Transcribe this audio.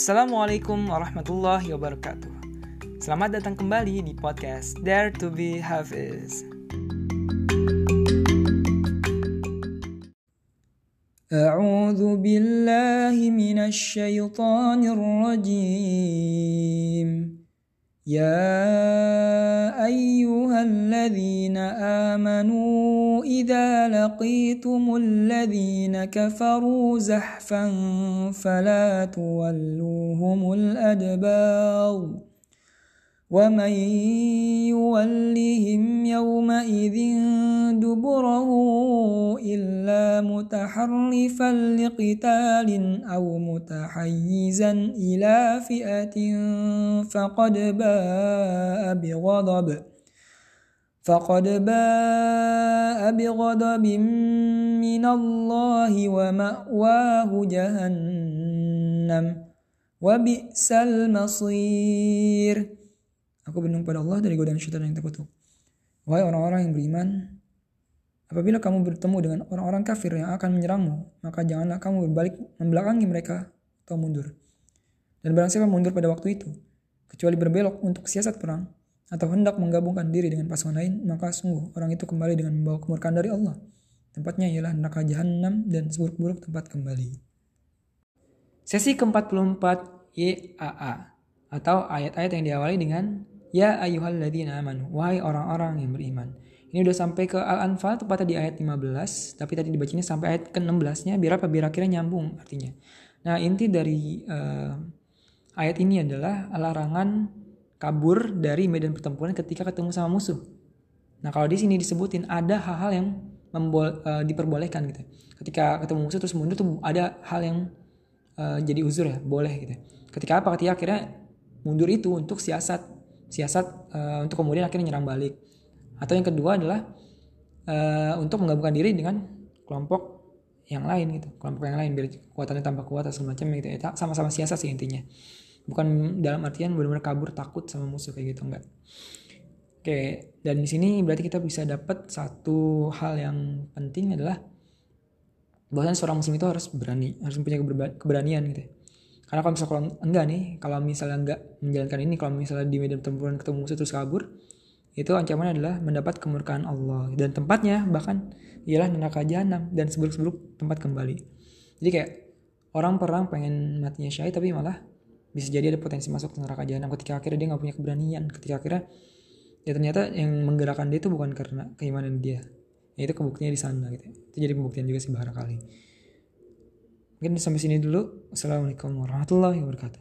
Assalamualaikum warahmatullahi wabarakatuh. Selamat datang kembali di podcast Dare to be Hafiz. أعوذ بالله من الشيطان الرجيم يا أيها الذين آمنوا إذا لقيتم الذين كفروا زحفا فلا تولوهم الأدبار ومن يولهم يومئذ دبره متحرفا لقتال أو متحيزا إلى فئة فقد باء بغضب فقد باء بغضب من الله ومأواه جهنم وبئس المصير Aku berlindung pada Allah dari godaan syaitan yang terkutuk. Wahai orang-orang yang beriman, apabila kamu bertemu dengan orang-orang kafir yang akan menyerangmu, maka janganlah kamu berbalik membelakangi mereka atau mundur. Dan barang siapa mundur pada waktu itu, kecuali berbelok untuk siasat perang, atau hendak menggabungkan diri dengan pasangan lain, maka sungguh orang itu kembali dengan membawa kemurkaan dari Allah. Tempatnya ialah neraka jahanam dan seburuk-buruk tempat kembali. Sesi ke-44 YAA atau ayat-ayat yang diawali dengan Ya ayyuhalladzina amanu, wahai orang-orang yang beriman. Ini udah sampai ke Al-Anfal tepatnya di ayat 15, tapi tadi dibacanya sampai ayat ke-16-nya biar apa? Biar akhirnya nyambung artinya. Nah, inti dari uh, ayat ini adalah larangan kabur dari medan pertempuran ketika ketemu sama musuh. Nah, kalau di sini disebutin ada hal-hal yang membol, uh, diperbolehkan gitu. Ketika ketemu musuh terus mundur tuh ada hal yang uh, jadi uzur ya, boleh gitu. Ketika apa? Ketika akhirnya mundur itu untuk siasat siasat uh, untuk kemudian akhirnya nyerang balik. Atau yang kedua adalah uh, untuk menggabungkan diri dengan kelompok yang lain gitu, kelompok yang lain biar kekuatannya tambah kuat atau semacam gitu ya. Sama-sama siasat sih intinya. Bukan dalam artian benar-benar kabur takut sama musuh kayak gitu enggak. Oke, dan di sini berarti kita bisa dapat satu hal yang penting adalah bahwa seorang muslim itu harus berani, harus mempunyai keberanian gitu. Ya karena kalau misalnya enggak nih kalau misalnya enggak menjalankan ini kalau misalnya di medan pertempuran ketemu musuh terus kabur itu ancamannya adalah mendapat kemurkaan Allah. Dan tempatnya bahkan ialah neraka jahanam dan seburuk-seburuk tempat kembali. Jadi kayak orang perang pengen matinya syahid tapi malah bisa jadi ada potensi masuk ke neraka jahanam ketika akhirnya dia nggak punya keberanian ketika akhirnya ya ternyata yang menggerakkan dia itu bukan karena keimanan dia. Ya itu kebuktinya di sana gitu. Itu jadi pembuktian juga sih barangkali. Mungkin sampai sini dulu. Assalamualaikum warahmatullahi wabarakatuh.